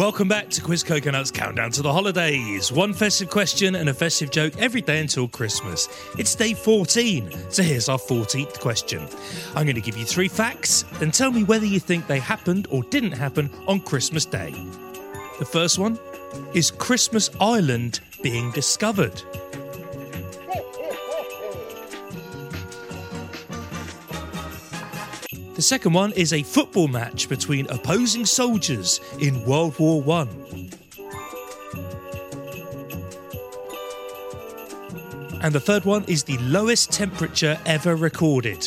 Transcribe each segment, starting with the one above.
welcome back to Quiz Coconut's Countdown to the Holidays. One festive question and a festive joke every day until Christmas. It's day 14, so here's our 14th question. I'm going to give you three facts, then tell me whether you think they happened or didn't happen on Christmas Day. The first one is Christmas Island being discovered? The second one is a football match between opposing soldiers in World War One. And the third one is the lowest temperature ever recorded.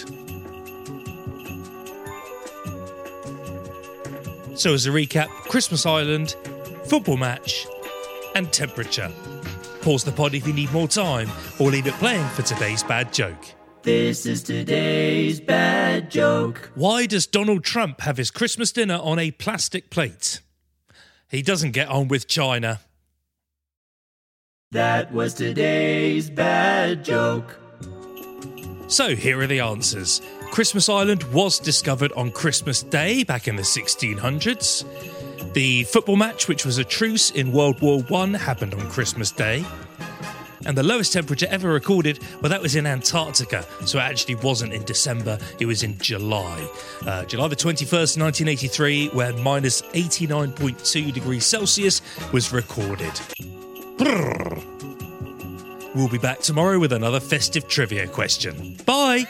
So, as a recap, Christmas Island, football match, and temperature. Pause the pod if you need more time, or leave it playing for today's bad joke. This is today's bad joke. Why does Donald Trump have his Christmas dinner on a plastic plate? He doesn't get on with China. That was today's bad joke. So here are the answers. Christmas Island was discovered on Christmas Day back in the 1600s. The football match, which was a truce in World War One, happened on Christmas Day. And the lowest temperature ever recorded, well, that was in Antarctica. So it actually wasn't in December, it was in July. Uh, July the 21st, 1983, where minus 89.2 degrees Celsius was recorded. Brrr. We'll be back tomorrow with another festive trivia question. Bye!